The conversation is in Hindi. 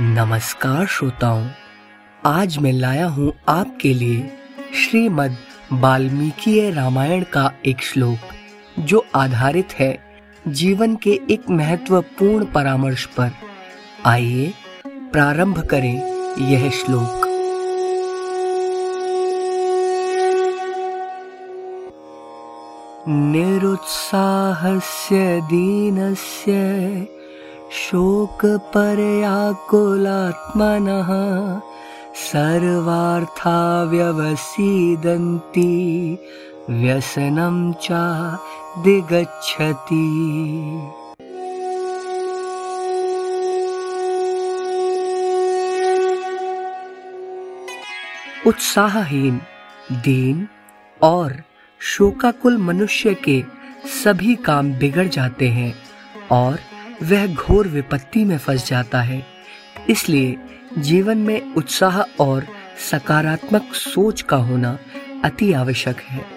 नमस्कार श्रोताओं, आज मैं लाया हूँ आपके लिए श्रीमद् वाल्मीकि रामायण का एक श्लोक, जो आधारित है जीवन के एक महत्वपूर्ण परामर्श पर। आइए, प्रारंभ करें यह श्लोक। निरुत्साहस्य दीनस्य शोकपरयाकुलात्मनः सर्वार्था व्यवसीदन्ति व्यसनं च दिगच्छति। उत्साहहीन, दीन और शोकाकुल मनुष्य के सभी काम बिगड़ जाते हैं और वह घोर विपत्ति में फंस जाता है। इसलिए जीवन में उत्साह और सकारात्मक सोच का होना अति आवश्यक है।